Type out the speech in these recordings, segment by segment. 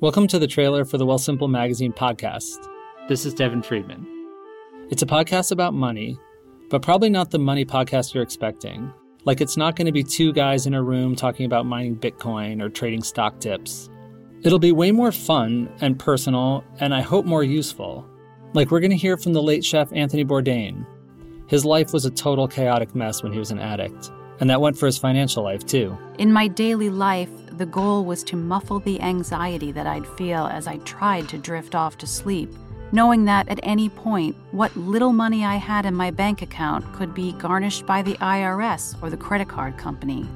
Welcome to the trailer for the Wealthsimple Magazine podcast. This is Devin Friedman. It's a podcast about money, but probably not the money podcast you're expecting. Like, it's not going to be two guys in a room talking about mining Bitcoin or trading stock tips. It'll be way more fun and personal, and I hope more useful. Like, we're going to hear from the late chef Anthony Bourdain. His life was a total chaotic mess when he was an addict, and that went for his financial life, too. In my daily life, the goal was to muffle the anxiety that I'd feel as I tried to drift off to sleep, knowing that at any point, what little money I had in my bank account could be garnished by the IRS or the credit card company.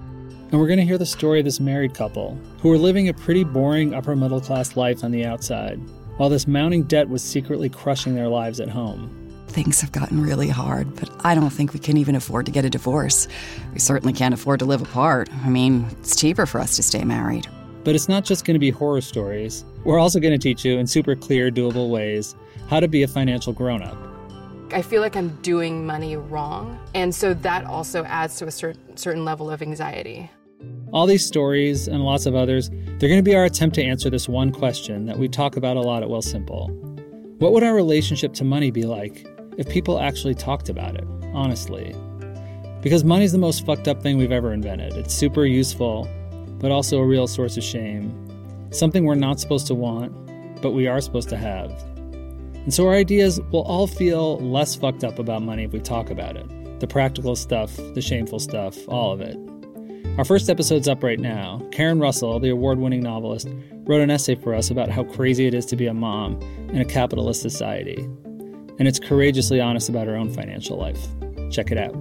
And we're going to hear the story of this married couple who were living a pretty boring upper middle class life on the outside, while this mounting debt was secretly crushing their lives at home. Things have gotten really hard, but I don't think we can even afford to get a divorce. We certainly can't afford to live apart. I mean, it's cheaper for us to stay married. But it's not just going to be horror stories. We're also going to teach you in super clear, doable ways how to be a financial grown up. I feel like I'm doing money wrong. And so that also adds to a certain, certain level of anxiety. All these stories and lots of others, they're going to be our attempt to answer this one question that we talk about a lot at Wealthsimple. What would our relationship to money be like if people actually talked about it, honestly. Because money's the most fucked up thing we've ever invented. It's super useful, but also a real source of shame. Something we're not supposed to want, but we are supposed to have. And so our ideas will all feel less fucked up about money if we talk about it. The practical stuff, the shameful stuff, all of it. Our first episode's up right now. Karen Russell, the award winning novelist, wrote an essay for us about how crazy it is to be a mom in a capitalist society and it's courageously honest about her own financial life. Check it out.